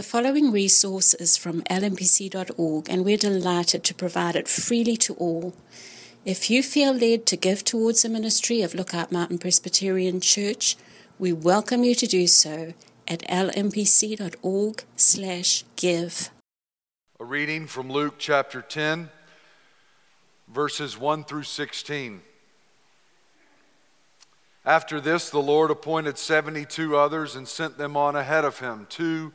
The following resource is from lmpc.org, and we're delighted to provide it freely to all. If you feel led to give towards the ministry of Lookout Mountain Presbyterian Church, we welcome you to do so at lmpc.org/give. A reading from Luke chapter 10, verses 1 through 16. After this, the Lord appointed 72 others and sent them on ahead of him, two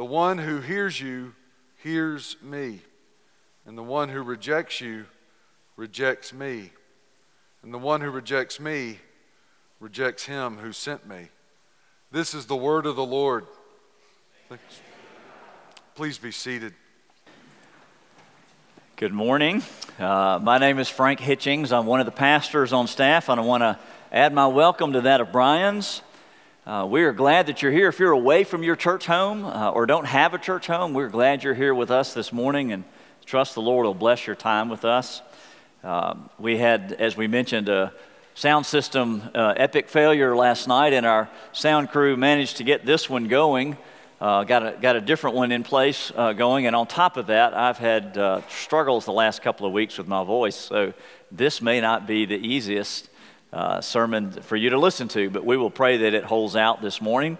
The one who hears you hears me, and the one who rejects you rejects me, and the one who rejects me rejects him who sent me. This is the word of the Lord. Please be seated. Good morning. Uh, my name is Frank Hitchings. I'm one of the pastors on staff, and I want to add my welcome to that of Brian's. Uh, we are glad that you're here. If you're away from your church home uh, or don't have a church home, we're glad you're here with us this morning and trust the Lord will bless your time with us. Um, we had, as we mentioned, a sound system uh, epic failure last night, and our sound crew managed to get this one going. Uh, got, a, got a different one in place uh, going, and on top of that, I've had uh, struggles the last couple of weeks with my voice, so this may not be the easiest uh, sermon for you to listen to, but we will pray that it holds out this morning.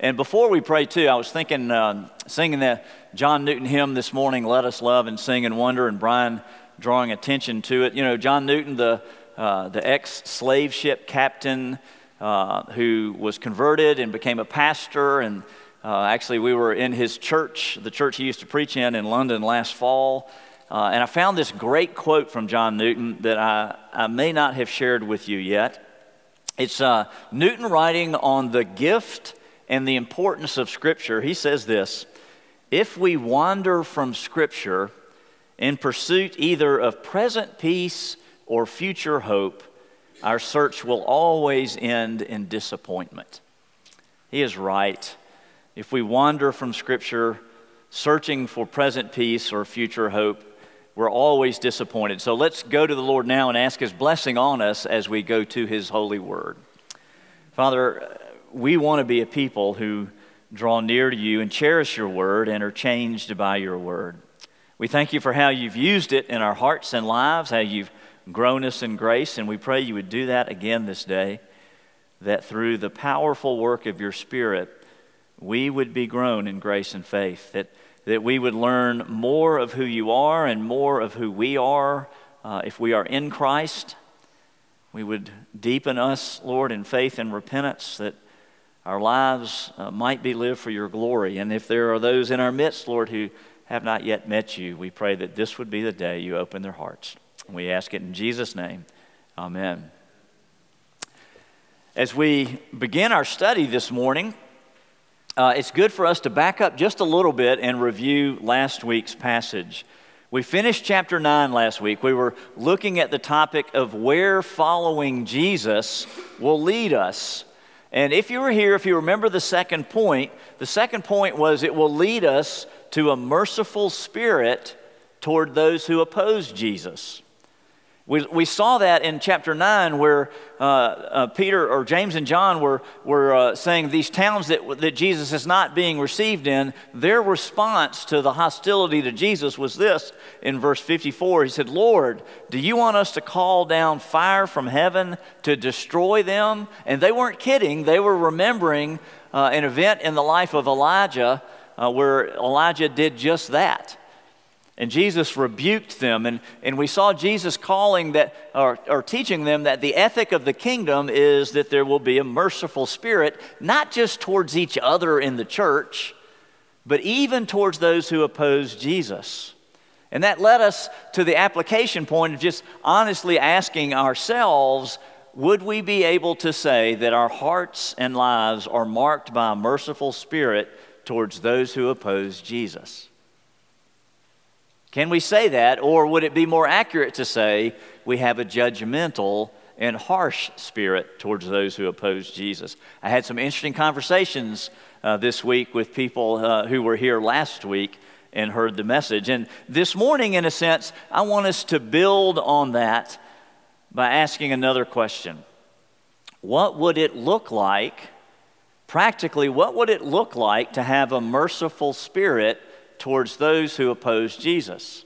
And before we pray, too, I was thinking, uh, singing the John Newton hymn this morning, Let Us Love and Sing and Wonder, and Brian drawing attention to it. You know, John Newton, the, uh, the ex slave ship captain who was converted and became a pastor and uh, actually, we were in his church, the church he used to preach in in London last fall. Uh, and I found this great quote from John Newton that I, I may not have shared with you yet. It's uh, Newton writing on the gift and the importance of Scripture. He says this If we wander from Scripture in pursuit either of present peace or future hope, our search will always end in disappointment. He is right if we wander from Scripture searching for present peace or future hope, we're always disappointed. So let's go to the Lord now and ask His blessing on us as we go to His holy word. Father, we want to be a people who draw near to you and cherish your word and are changed by your word. We thank you for how you've used it in our hearts and lives, how you've grown us in grace, and we pray you would do that again this day, that through the powerful work of your Spirit, we would be grown in grace and faith, that, that we would learn more of who you are and more of who we are uh, if we are in Christ. We would deepen us, Lord, in faith and repentance, that our lives uh, might be lived for your glory. And if there are those in our midst, Lord, who have not yet met you, we pray that this would be the day you open their hearts. And we ask it in Jesus' name. Amen. As we begin our study this morning, uh, it's good for us to back up just a little bit and review last week's passage. We finished chapter 9 last week. We were looking at the topic of where following Jesus will lead us. And if you were here, if you remember the second point, the second point was it will lead us to a merciful spirit toward those who oppose Jesus. We, we saw that in chapter 9 where uh, uh, Peter or James and John were, were uh, saying these towns that, that Jesus is not being received in, their response to the hostility to Jesus was this in verse 54. He said, Lord, do you want us to call down fire from heaven to destroy them? And they weren't kidding, they were remembering uh, an event in the life of Elijah uh, where Elijah did just that. And Jesus rebuked them. And, and we saw Jesus calling that, or, or teaching them that the ethic of the kingdom is that there will be a merciful spirit, not just towards each other in the church, but even towards those who oppose Jesus. And that led us to the application point of just honestly asking ourselves would we be able to say that our hearts and lives are marked by a merciful spirit towards those who oppose Jesus? Can we say that? Or would it be more accurate to say we have a judgmental and harsh spirit towards those who oppose Jesus? I had some interesting conversations uh, this week with people uh, who were here last week and heard the message. And this morning, in a sense, I want us to build on that by asking another question What would it look like? Practically, what would it look like to have a merciful spirit towards those who oppose Jesus.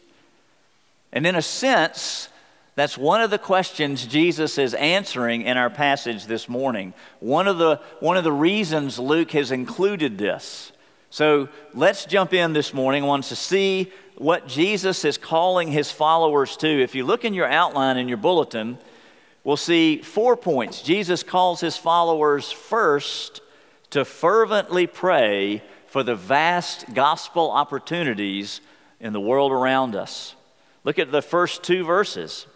And in a sense, that's one of the questions Jesus is answering in our passage this morning. One of the, one of the reasons Luke has included this. So let's jump in this morning. I want to see what Jesus is calling his followers to. If you look in your outline in your bulletin, we'll see four points. Jesus calls his followers first to fervently pray for the vast gospel opportunities in the world around us. Look at the first two verses.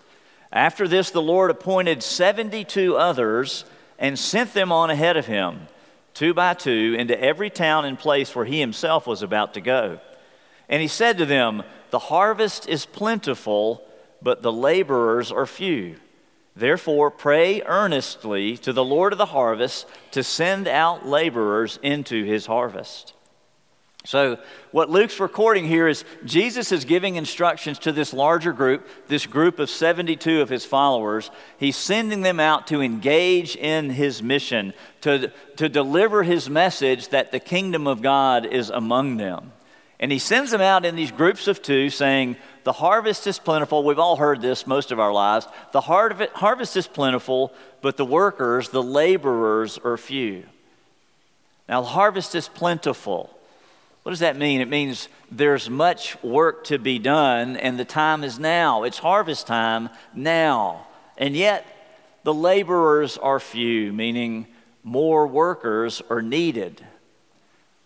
After this, the Lord appointed 72 others and sent them on ahead of him, two by two, into every town and place where he himself was about to go. And he said to them, The harvest is plentiful, but the laborers are few. Therefore, pray earnestly to the Lord of the harvest to send out laborers into his harvest. So, what Luke's recording here is Jesus is giving instructions to this larger group, this group of 72 of his followers. He's sending them out to engage in his mission, to, to deliver his message that the kingdom of God is among them. And he sends them out in these groups of two, saying, The harvest is plentiful. We've all heard this most of our lives. The harvest is plentiful, but the workers, the laborers, are few. Now, the harvest is plentiful. What does that mean? It means there's much work to be done, and the time is now. It's harvest time now. And yet, the laborers are few, meaning more workers are needed.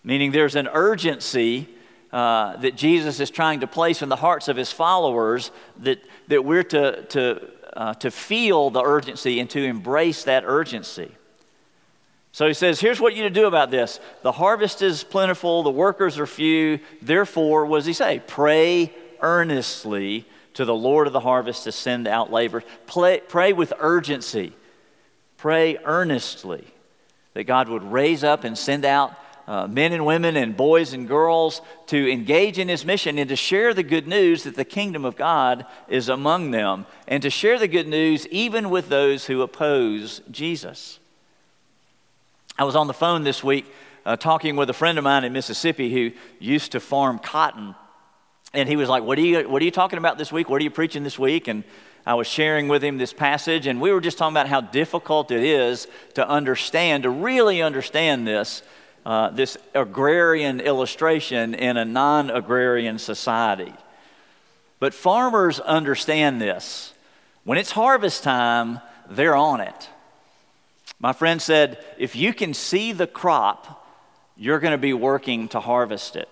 Meaning there's an urgency uh, that Jesus is trying to place in the hearts of his followers that, that we're to, to, uh, to feel the urgency and to embrace that urgency. So he says, Here's what you to do about this. The harvest is plentiful, the workers are few. Therefore, what does he say? Pray earnestly to the Lord of the harvest to send out laborers. Pray, pray with urgency. Pray earnestly that God would raise up and send out uh, men and women and boys and girls to engage in his mission and to share the good news that the kingdom of God is among them and to share the good news even with those who oppose Jesus. I was on the phone this week uh, talking with a friend of mine in Mississippi who used to farm cotton. And he was like, what are, you, what are you talking about this week? What are you preaching this week? And I was sharing with him this passage, and we were just talking about how difficult it is to understand, to really understand this, uh, this agrarian illustration in a non agrarian society. But farmers understand this. When it's harvest time, they're on it. My friend said, if you can see the crop, you're going to be working to harvest it.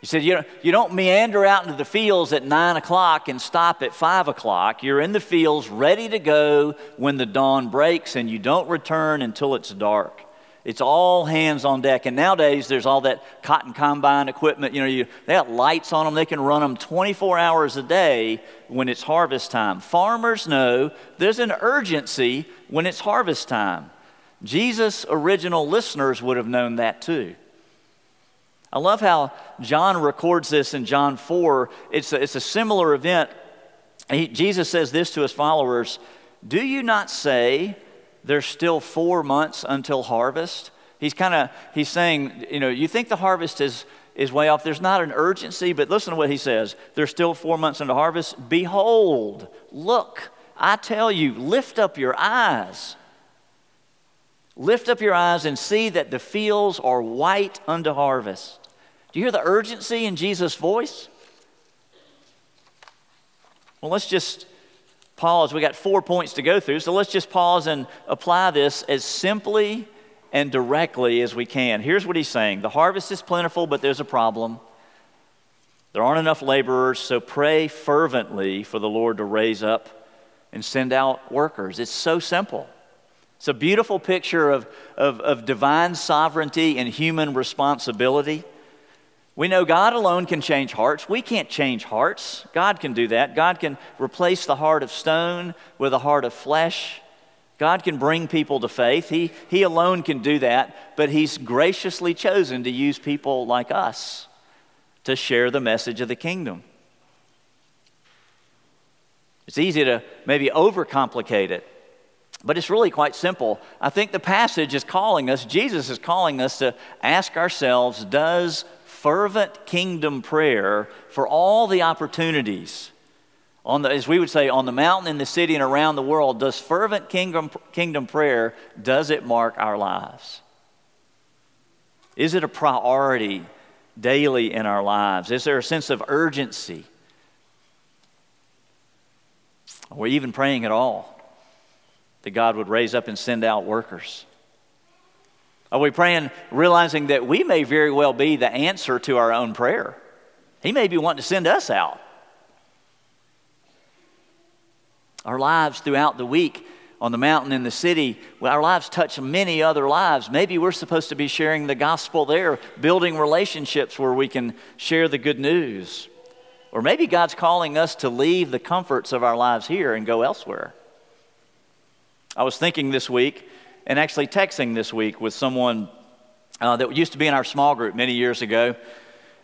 He said, you, know, you don't meander out into the fields at 9 o'clock and stop at 5 o'clock. You're in the fields ready to go when the dawn breaks, and you don't return until it's dark. It's all hands on deck. And nowadays, there's all that cotton combine equipment. You know, you, they got lights on them. They can run them 24 hours a day when it's harvest time. Farmers know there's an urgency when it's harvest time. Jesus' original listeners would have known that too. I love how John records this in John 4. It's a, it's a similar event. He, Jesus says this to his followers Do you not say there's still four months until harvest? He's kind of he's saying, you know, you think the harvest is is way off. There's not an urgency, but listen to what he says. There's still four months until harvest. Behold, look, I tell you, lift up your eyes. Lift up your eyes and see that the fields are white unto harvest. Do you hear the urgency in Jesus' voice? Well, let's just pause. We got four points to go through, so let's just pause and apply this as simply and directly as we can. Here's what he's saying The harvest is plentiful, but there's a problem. There aren't enough laborers, so pray fervently for the Lord to raise up and send out workers. It's so simple. It's a beautiful picture of, of, of, divine sovereignty and human responsibility. We know God alone can change hearts. We can't change hearts. God can do that. God can replace the heart of stone with a heart of flesh. God can bring people to faith. He, he alone can do that, but He's graciously chosen to use people like us to share the message of the kingdom. It's easy to maybe overcomplicate it. But it's really quite simple. I think the passage is calling us, Jesus is calling us to ask ourselves Does fervent kingdom prayer for all the opportunities, on the, as we would say, on the mountain, in the city, and around the world, does fervent kingdom, kingdom prayer, does it mark our lives? Is it a priority daily in our lives? Is there a sense of urgency? We even praying at all? that God would raise up and send out workers? Are we praying, realizing that we may very well be the answer to our own prayer? He may be wanting to send us out. Our lives throughout the week on the mountain in the city, our lives touch many other lives. Maybe we're supposed to be sharing the gospel there, building relationships where we can share the good news. Or maybe God's calling us to leave the comforts of our lives here and go elsewhere. I was thinking this week and actually texting this week with someone uh, that used to be in our small group many years ago.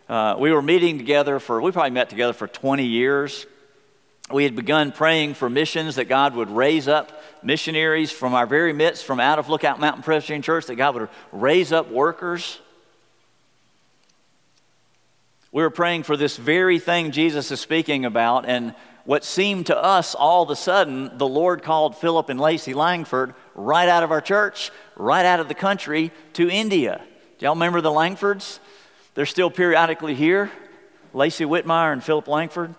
Uh, we were meeting together for, we probably met together for 20 years. We had begun praying for missions that God would raise up missionaries from our very midst, from out of Lookout Mountain Presbyterian Church, that God would raise up workers. We were praying for this very thing Jesus is speaking about, and what seemed to us all of a sudden, the Lord called Philip and Lacey Langford right out of our church, right out of the country to India. Do y'all remember the Langfords? They're still periodically here. Lacey Whitmire and Philip Langford.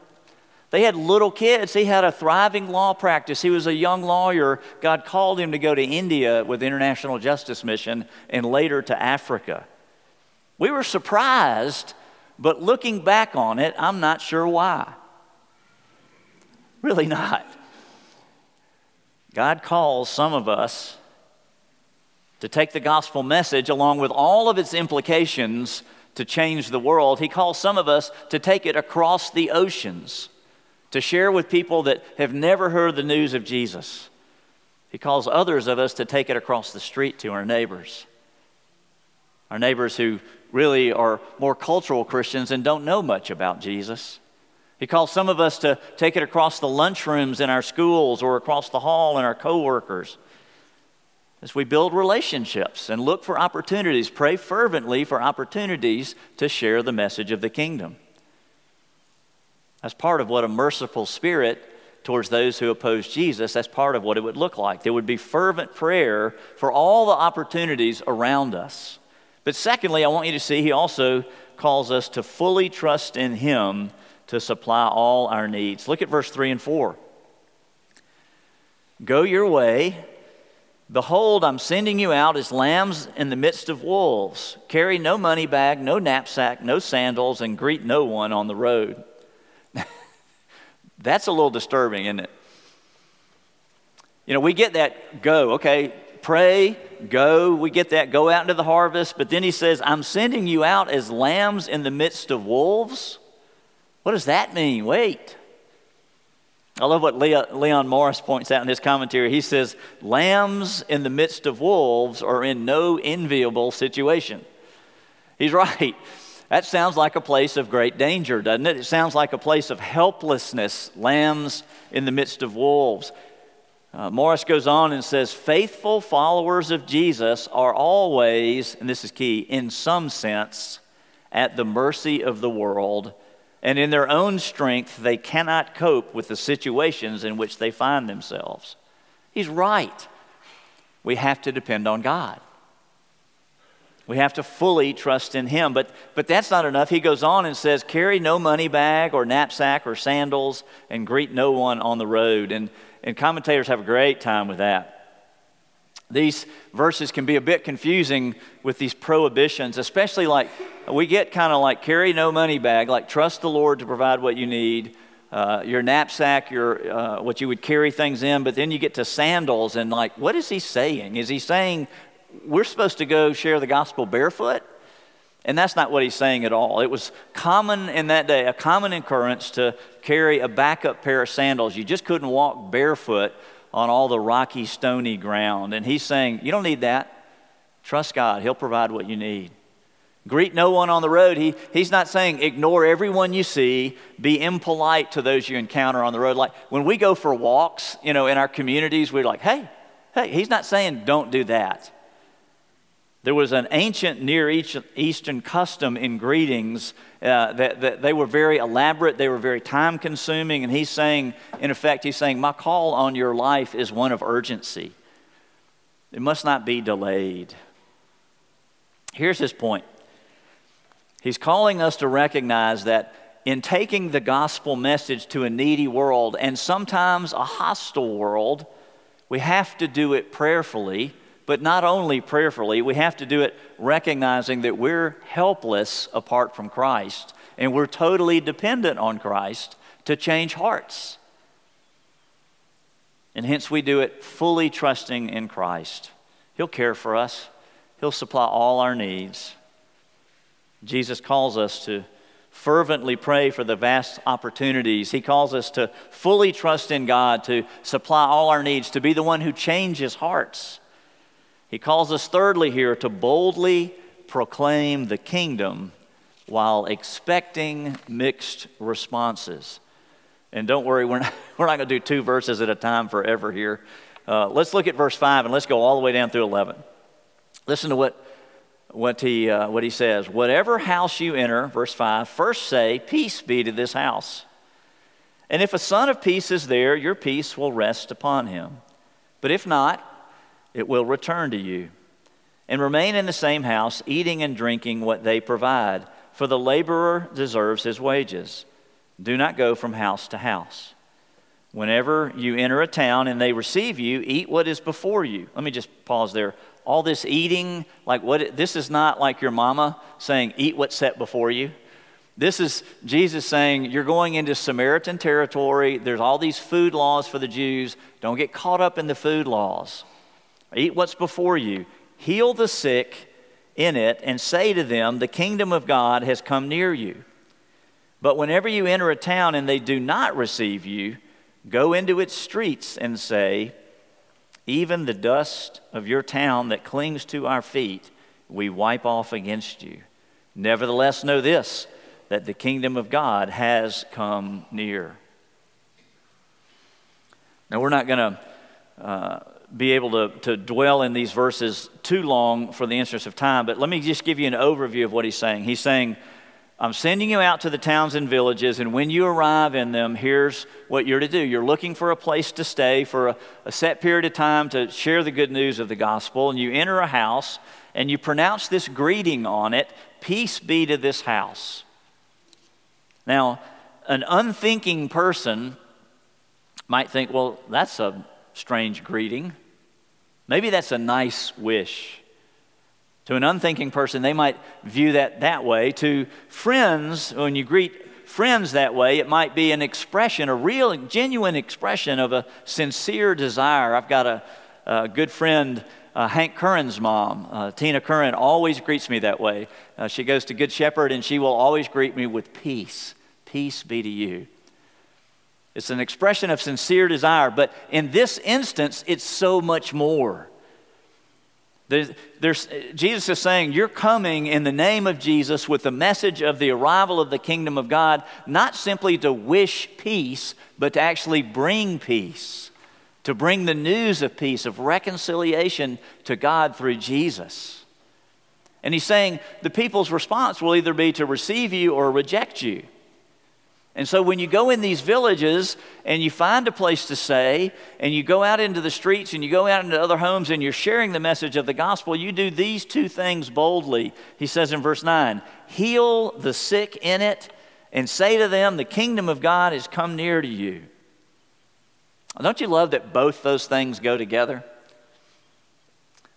They had little kids. He had a thriving law practice. He was a young lawyer. God called him to go to India with the International Justice Mission and later to Africa. We were surprised, but looking back on it, I'm not sure why. Really not. God calls some of us to take the gospel message along with all of its implications to change the world. He calls some of us to take it across the oceans, to share with people that have never heard the news of Jesus. He calls others of us to take it across the street to our neighbors. Our neighbors who really are more cultural Christians and don't know much about Jesus. He calls some of us to take it across the lunchrooms in our schools or across the hall in our coworkers. As we build relationships and look for opportunities, pray fervently for opportunities to share the message of the kingdom. That's part of what a merciful spirit towards those who oppose Jesus, that's part of what it would look like. There would be fervent prayer for all the opportunities around us. But secondly, I want you to see he also calls us to fully trust in him to supply all our needs. Look at verse 3 and 4. Go your way, Behold, I'm sending you out as lambs in the midst of wolves. Carry no money bag, no knapsack, no sandals, and greet no one on the road. That's a little disturbing, isn't it? You know, we get that go, okay, pray, go. We get that go out into the harvest. But then he says, I'm sending you out as lambs in the midst of wolves. What does that mean? Wait. I love what Leon Morris points out in his commentary. He says, Lambs in the midst of wolves are in no enviable situation. He's right. That sounds like a place of great danger, doesn't it? It sounds like a place of helplessness, lambs in the midst of wolves. Uh, Morris goes on and says, Faithful followers of Jesus are always, and this is key, in some sense, at the mercy of the world and in their own strength, they cannot cope with the situations in which they find themselves. He's right. We have to depend on God. We have to fully trust in Him. But, but that's not enough. He goes on and says, Carry no money bag or knapsack or sandals and greet no one on the road. And, and commentators have a great time with that. These verses can be a bit confusing with these prohibitions, especially like we get kind of like carry no money bag, like trust the Lord to provide what you need. Uh, your knapsack, your uh, what you would carry things in, but then you get to sandals and like, what is he saying? Is he saying we're supposed to go share the gospel barefoot? And that's not what he's saying at all. It was common in that day, a common occurrence to carry a backup pair of sandals. You just couldn't walk barefoot on all the rocky, stony ground. And he's saying, You don't need that. Trust God, He'll provide what you need. Greet no one on the road. He, he's not saying ignore everyone you see, be impolite to those you encounter on the road. Like when we go for walks, you know, in our communities, we're like, hey, hey, he's not saying don't do that. There was an ancient Near Eastern custom in greetings uh, that, that they were very elaborate, they were very time consuming, and he's saying, in effect, he's saying, My call on your life is one of urgency. It must not be delayed. Here's his point He's calling us to recognize that in taking the gospel message to a needy world and sometimes a hostile world, we have to do it prayerfully but not only prayerfully, we have to do it recognizing that we're helpless apart from Christ and we're totally dependent on Christ to change hearts. And hence we do it fully trusting in Christ. He'll care for us, He'll supply all our needs. Jesus calls us to fervently pray for the vast opportunities. He calls us to fully trust in God, to supply all our needs, to be the one who changes hearts. He calls us, thirdly, here to boldly proclaim the kingdom while expecting mixed responses. And don't worry, we're not, we're not going to do two verses at a time forever here. Uh, let's look at verse 5 and let's go all the way down through 11. Listen to what, what, he, uh, what he says. Whatever house you enter, verse 5, first say, Peace be to this house. And if a son of peace is there, your peace will rest upon him. But if not, it will return to you. And remain in the same house, eating and drinking what they provide, for the laborer deserves his wages. Do not go from house to house. Whenever you enter a town and they receive you, eat what is before you. Let me just pause there. All this eating, like what, this is not like your mama saying, eat what's set before you. This is Jesus saying, You're going into Samaritan territory. There's all these food laws for the Jews. Don't get caught up in the food laws. Eat what's before you, heal the sick in it, and say to them, The kingdom of God has come near you. But whenever you enter a town and they do not receive you, go into its streets and say, Even the dust of your town that clings to our feet, we wipe off against you. Nevertheless, know this that the kingdom of God has come near. Now, we're not going to. Uh, be able to, to dwell in these verses too long for the interest of time, but let me just give you an overview of what he's saying. He's saying, I'm sending you out to the towns and villages, and when you arrive in them, here's what you're to do. You're looking for a place to stay for a, a set period of time to share the good news of the gospel, and you enter a house and you pronounce this greeting on it Peace be to this house. Now, an unthinking person might think, well, that's a strange greeting. Maybe that's a nice wish. To an unthinking person, they might view that that way. To friends, when you greet friends that way, it might be an expression, a real, genuine expression of a sincere desire. I've got a, a good friend, uh, Hank Curran's mom, uh, Tina Curran, always greets me that way. Uh, she goes to Good Shepherd and she will always greet me with peace. Peace be to you. It's an expression of sincere desire, but in this instance, it's so much more. There's, there's, Jesus is saying, You're coming in the name of Jesus with the message of the arrival of the kingdom of God, not simply to wish peace, but to actually bring peace, to bring the news of peace, of reconciliation to God through Jesus. And he's saying the people's response will either be to receive you or reject you. And so when you go in these villages and you find a place to stay, and you go out into the streets and you go out into other homes and you're sharing the message of the gospel, you do these two things boldly. He says in verse 9 heal the sick in it and say to them, The kingdom of God has come near to you. Don't you love that both those things go together?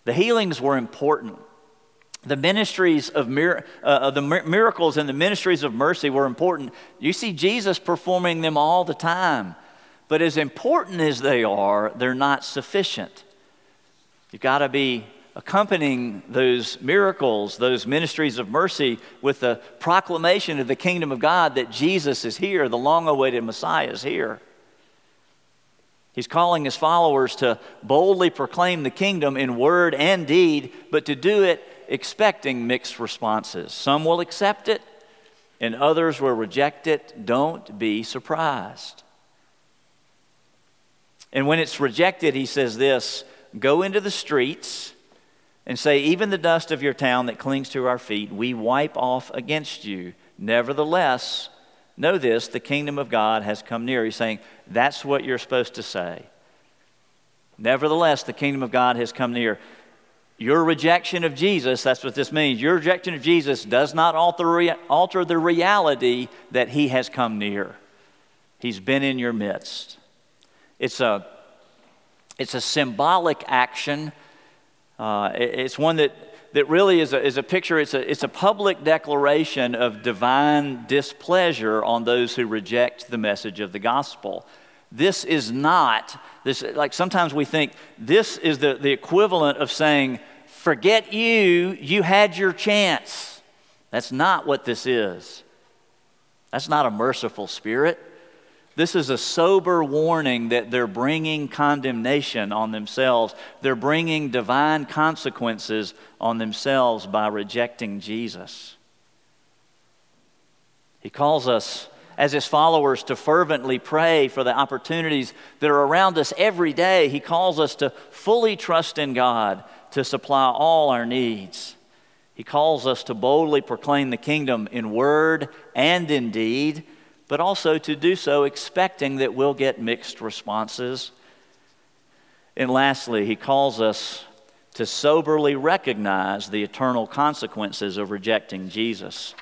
The healings were important the ministries of, mir- uh, the miracles and the ministries of mercy were important. You see Jesus performing them all the time. But as important as they are, they're not sufficient. You've got to be accompanying those miracles, those ministries of mercy, with the proclamation of the kingdom of God that Jesus is here, the long awaited Messiah is here. He's calling his followers to boldly proclaim the kingdom in word and deed, but to do it expecting mixed responses. Some will accept it, and others will reject it. Don't be surprised. And when it's rejected, he says this Go into the streets and say, Even the dust of your town that clings to our feet, we wipe off against you. Nevertheless, know this the kingdom of God has come near. He's saying, That's what you're supposed to say. Nevertheless, the kingdom of God has come near. Your rejection of Jesus, that's what this means. Your rejection of Jesus does not alter, alter the reality that he has come near. He's been in your midst. It's a, it's a symbolic action. Uh, it's one that, that really is a, is a picture, it's a, it's a public declaration of divine displeasure on those who reject the message of the gospel. This is not, this, like sometimes we think this is the, the equivalent of saying, forget you, you had your chance. That's not what this is. That's not a merciful spirit. This is a sober warning that they're bringing condemnation on themselves. They're bringing divine consequences on themselves by rejecting Jesus. He calls us as his followers to fervently pray for the opportunities that are around us every day. He calls us to fully trust in God to supply all our needs. He calls us to boldly proclaim the kingdom in word and in deed, but also to do so expecting that we'll get mixed responses. And lastly, he calls us to soberly recognize the eternal consequences of rejecting Jesus.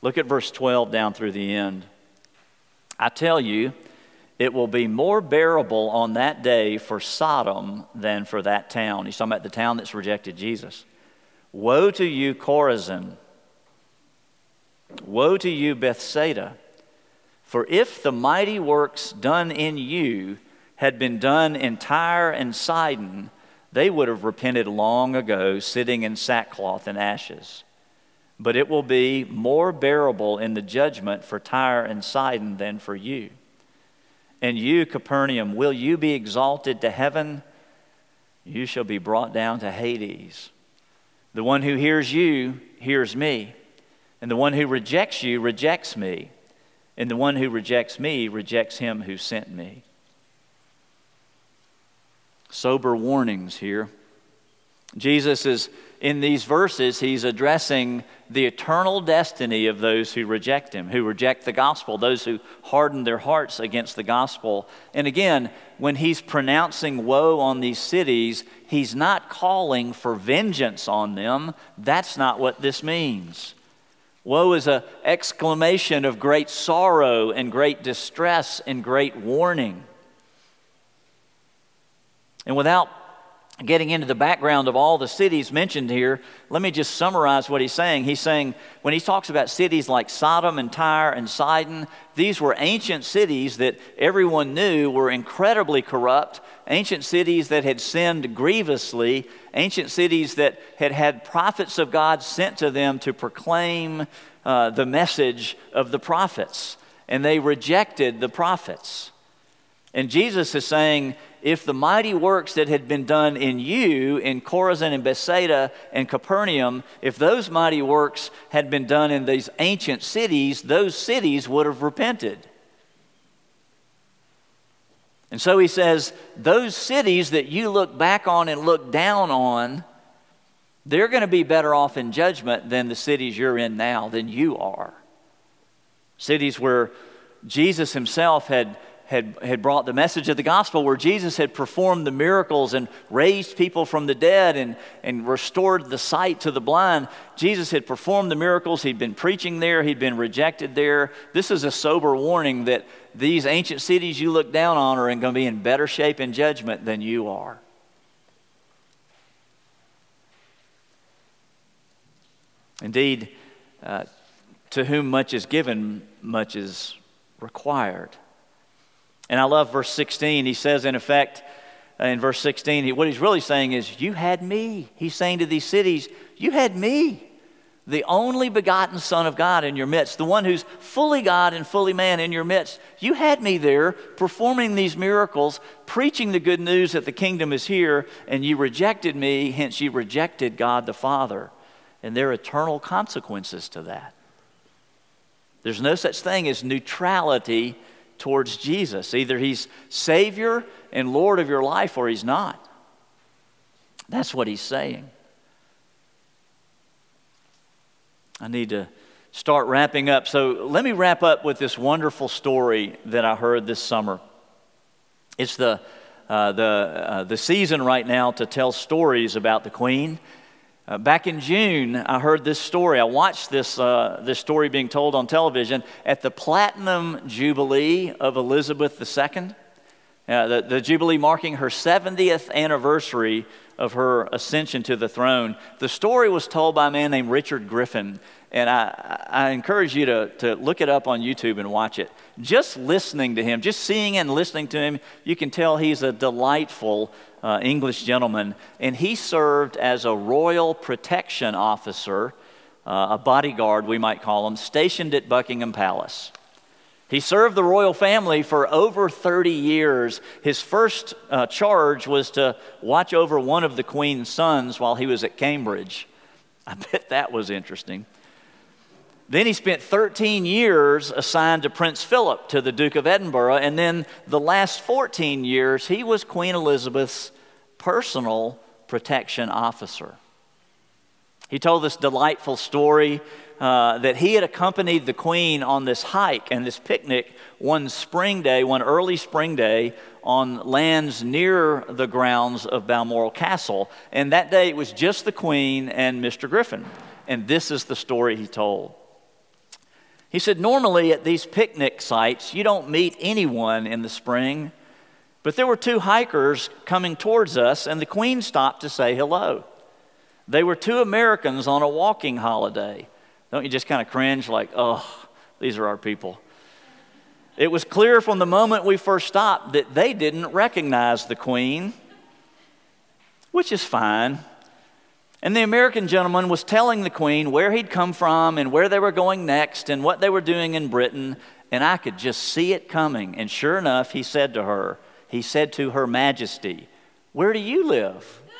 Look at verse 12 down through the end. I tell you, it will be more bearable on that day for Sodom than for that town. He's talking about the town that's rejected Jesus. Woe to you, Chorazin! Woe to you, Bethsaida! For if the mighty works done in you had been done in Tyre and Sidon, they would have repented long ago, sitting in sackcloth and ashes. But it will be more bearable in the judgment for Tyre and Sidon than for you. And you, Capernaum, will you be exalted to heaven? You shall be brought down to Hades. The one who hears you hears me, and the one who rejects you rejects me, and the one who rejects me rejects him who sent me. Sober warnings here. Jesus is in these verses, he's addressing the eternal destiny of those who reject him, who reject the gospel, those who harden their hearts against the gospel. And again, when he's pronouncing woe on these cities, he's not calling for vengeance on them. That's not what this means. Woe is an exclamation of great sorrow and great distress and great warning. And without getting into the background of all the cities mentioned here, let me just summarize what he's saying. He's saying, when he talks about cities like Sodom and Tyre and Sidon, these were ancient cities that everyone knew were incredibly corrupt, ancient cities that had sinned grievously, ancient cities that had had prophets of God sent to them to proclaim uh, the message of the prophets, and they rejected the prophets. And Jesus is saying, if the mighty works that had been done in you in Chorazin and Bethsaida and Capernaum, if those mighty works had been done in these ancient cities, those cities would have repented. And so he says, those cities that you look back on and look down on, they're going to be better off in judgment than the cities you're in now, than you are. Cities where Jesus himself had had, had brought the message of the gospel where Jesus had performed the miracles and raised people from the dead and, and restored the sight to the blind. Jesus had performed the miracles. He'd been preaching there, he'd been rejected there. This is a sober warning that these ancient cities you look down on are going to be in better shape and judgment than you are. Indeed, uh, to whom much is given, much is required. And I love verse 16. He says, in effect, in verse 16, what he's really saying is, You had me. He's saying to these cities, You had me, the only begotten Son of God in your midst, the one who's fully God and fully man in your midst. You had me there performing these miracles, preaching the good news that the kingdom is here, and you rejected me, hence, you rejected God the Father. And there are eternal consequences to that. There's no such thing as neutrality towards Jesus. Either he's Savior and Lord of your life or he's not. That's what he's saying. I need to start wrapping up. So let me wrap up with this wonderful story that I heard this summer. It's the, uh, the, uh, the season right now to tell stories about the Queen. Uh, back in June, I heard this story. I watched this, uh, this story being told on television at the Platinum Jubilee of Elizabeth II, uh, the, the Jubilee marking her 70th anniversary of her ascension to the throne. The story was told by a man named Richard Griffin, and I, I encourage you to, to look it up on YouTube and watch it. Just listening to him, just seeing and listening to him, you can tell he's a delightful uh, English gentleman, and he served as a royal protection officer, uh, a bodyguard, we might call him, stationed at Buckingham Palace. He served the royal family for over 30 years. His first uh, charge was to watch over one of the Queen's sons while he was at Cambridge. I bet that was interesting. Then he spent 13 years assigned to Prince Philip to the Duke of Edinburgh, and then the last 14 years, he was Queen Elizabeth's personal protection officer. He told this delightful story uh, that he had accompanied the Queen on this hike and this picnic one spring day, one early spring day, on lands near the grounds of Balmoral Castle. And that day it was just the Queen and Mr. Griffin. And this is the story he told. He said, Normally at these picnic sites, you don't meet anyone in the spring, but there were two hikers coming towards us, and the Queen stopped to say hello. They were two Americans on a walking holiday. Don't you just kind of cringe, like, oh, these are our people? It was clear from the moment we first stopped that they didn't recognize the Queen, which is fine. And the American gentleman was telling the Queen where he'd come from and where they were going next and what they were doing in Britain, and I could just see it coming. And sure enough, he said to her, he said to Her Majesty, Where do you live?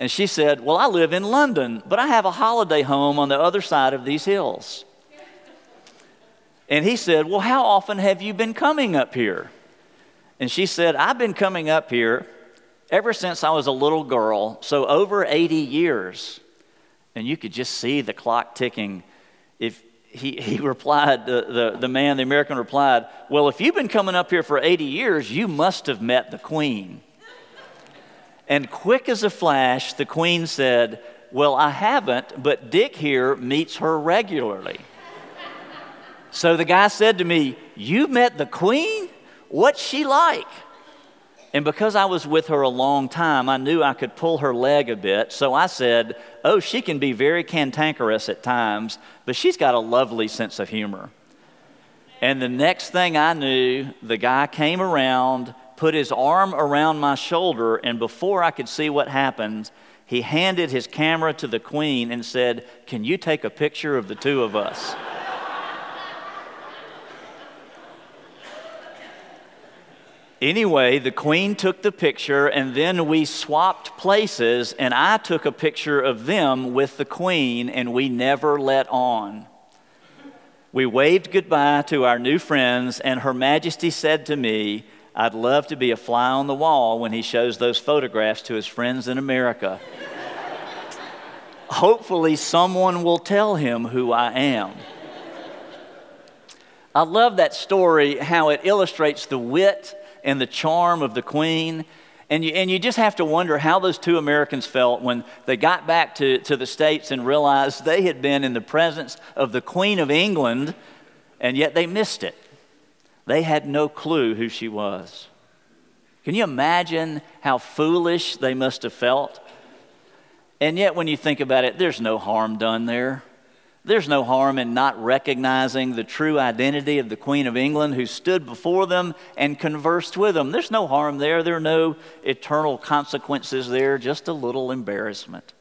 And she said, Well, I live in London, but I have a holiday home on the other side of these hills. And he said, Well, how often have you been coming up here? And she said, I've been coming up here ever since I was a little girl, so over 80 years. And you could just see the clock ticking. If he, he replied, the, the, the man, the American replied, Well, if you've been coming up here for 80 years, you must have met the Queen. And quick as a flash, the Queen said, Well, I haven't, but Dick here meets her regularly. so the guy said to me, You met the Queen? What's she like? And because I was with her a long time, I knew I could pull her leg a bit. So I said, Oh, she can be very cantankerous at times, but she's got a lovely sense of humor. And the next thing I knew, the guy came around, put his arm around my shoulder, and before I could see what happened, he handed his camera to the queen and said, Can you take a picture of the two of us? Anyway, the queen took the picture, and then we swapped places, and I took a picture of them with the queen, and we never let on. We waved goodbye to our new friends, and Her Majesty said to me, I'd love to be a fly on the wall when he shows those photographs to his friends in America. Hopefully, someone will tell him who I am. I love that story, how it illustrates the wit and the charm of the queen. And you, and you just have to wonder how those two Americans felt when they got back to, to the States and realized they had been in the presence of the Queen of England, and yet they missed it. They had no clue who she was. Can you imagine how foolish they must have felt? And yet, when you think about it, there's no harm done there. There's no harm in not recognizing the true identity of the Queen of England who stood before them and conversed with them. There's no harm there. There are no eternal consequences there, just a little embarrassment.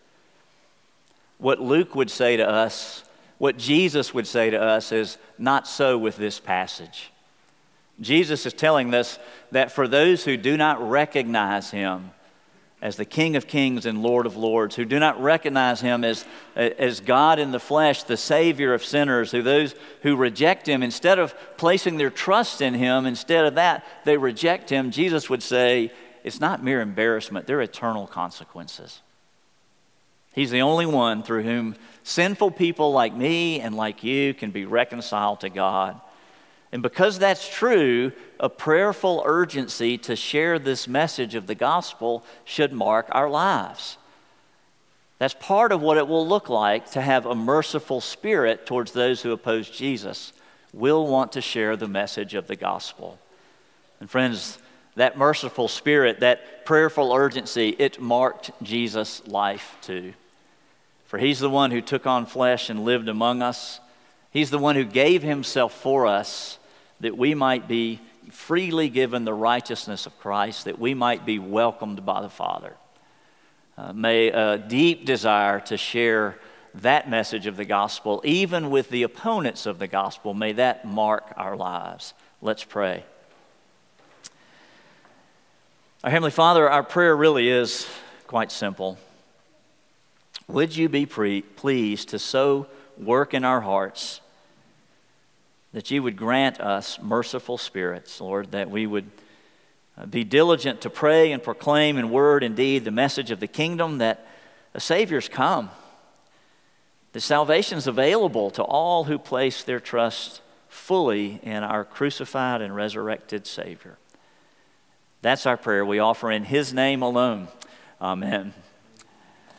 What Luke would say to us, what Jesus would say to us, is not so with this passage. Jesus is telling us that for those who do not recognize him, as the King of Kings and Lord of Lords, who do not recognize him as, as God in the flesh, the Savior of sinners, who those who reject him, instead of placing their trust in him, instead of that, they reject him, Jesus would say, it's not mere embarrassment, they're eternal consequences. He's the only one through whom sinful people like me and like you can be reconciled to God. And because that's true, a prayerful urgency to share this message of the gospel should mark our lives. That's part of what it will look like to have a merciful spirit towards those who oppose Jesus. We'll want to share the message of the gospel. And friends, that merciful spirit, that prayerful urgency, it marked Jesus' life too. For he's the one who took on flesh and lived among us. He's the one who gave himself for us that we might be freely given the righteousness of Christ, that we might be welcomed by the Father. Uh, may a deep desire to share that message of the gospel, even with the opponents of the gospel, may that mark our lives. Let's pray. Our Heavenly Father, our prayer really is quite simple. Would you be pre- pleased to so work in our hearts that you would grant us merciful spirits, Lord, that we would uh, be diligent to pray and proclaim in word and deed the message of the kingdom that a Savior's come, that salvation is available to all who place their trust fully in our crucified and resurrected Savior. That's our prayer we offer in His name alone. Amen.